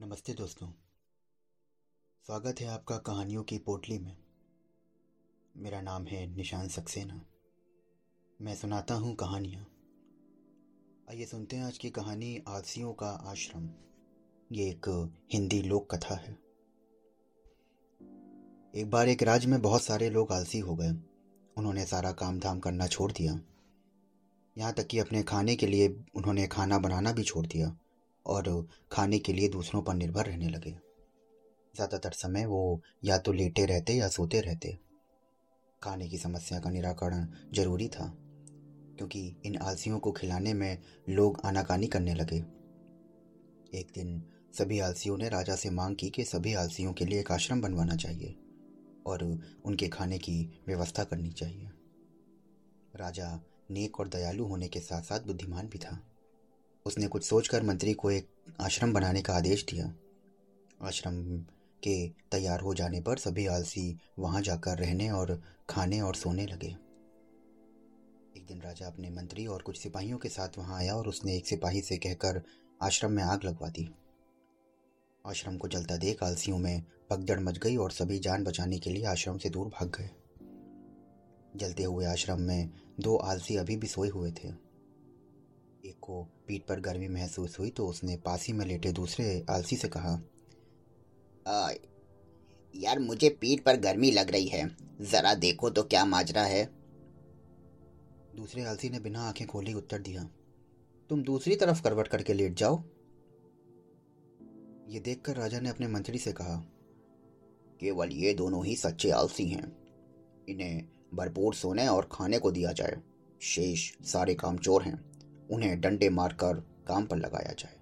नमस्ते दोस्तों। स्वागत है आपका कहानियों की पोटली में। मेरा नाम है निशान सक्सेना। मैं सुनाता हूँ कहानियाँ। आइए सुनते हैं आज की कहानी आलसियों का आश्रम। ये एक हिंदी लोक कथा है। एक बार एक राज्य में बहुत सारे लोग आलसी हो गए। उन्होंने सारा काम धाम करना छोड़ दिया। यहाँ तक कि अपने खाने के लिए उन्होंने खाना बनाना भी छोड़ दिया। और खाने के लिए दूसरों पर निर्भर रहने लगे। ज़्यादातर समय वो या तो लेटे रहते या सोते रहते। खाने की समस्या का निराकरण ज़रूरी था, क्योंकि इन आलसियों को खिलाने में लोग आनाकानी करने लगे। एक दिन सभी आलसियों ने राजा से मांग की कि सभी आलसियों के लिए एक आश्रम बनवाना चाहिए और उनके खाने की व्यवस्था करनी चाहिए। राजा नेक और दयालु होने के साथ साथ बुद्धिमान भी था। उसने कुछ सोचकर मंत्री को एक आश्रम बनाने का आदेश दिया। आश्रम के तैयार हो जाने पर सभी आलसी वहाँ जाकर रहने और खाने और सोने लगे। एक दिन राजा अपने मंत्री और कुछ सिपाहियों के साथ वहाँ आया और उसने एक सिपाही से कहकर आश्रम में आग लगवा दी। आश्रम को जलता देख आलसियों में पगदड़ मच गई और सभी जान बचाने के लिए आश्रम से दूर भाग गए। जलते हुए आश्रम में दो आलसी अभी भी सोए हुए थे। एक को पीठ पर गर्मी महसूस हुई तो उसने पास ही में लेटे दूसरे आलसी से कहा आ, यार मुझे पीठ पर गर्मी लग रही है। जरा देखो तो क्या माजरा है। दूसरे आलसी ने बिना आँखें खोली उत्तर दिया तुम दूसरी तरफ़ करवट करके लेट जाओ। ये देखकर राजा ने अपने मंत्री से कहा केवल ये दोनों ही सच्चे आलसी हैं। इन्हें भरपूर सोने और खाने को दिया जाए। शेष सारे काम चोर हैं। उन्हें डंडे मारकर काम पर लगाया जाए।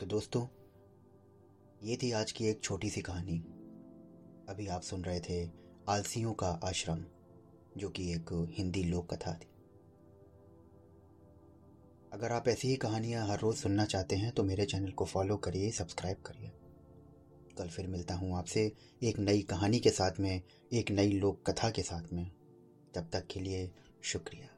तो दोस्तों, ये थी आज की एक छोटी सी कहानी। अभी आप सुन रहे थे आलसियों का आश्रम, जो कि एक हिंदी लोक कथा थी। अगर आप ऐसी ही कहानियाँ हर रोज़ सुनना चाहते हैं तो मेरे चैनल को फॉलो करिए, सब्सक्राइब करिए। कल फिर मिलता हूँ आपसे एक नई कहानी के साथ में, एक नई लोक कथा के साथ में। तब तक के लिए शुक्रिया।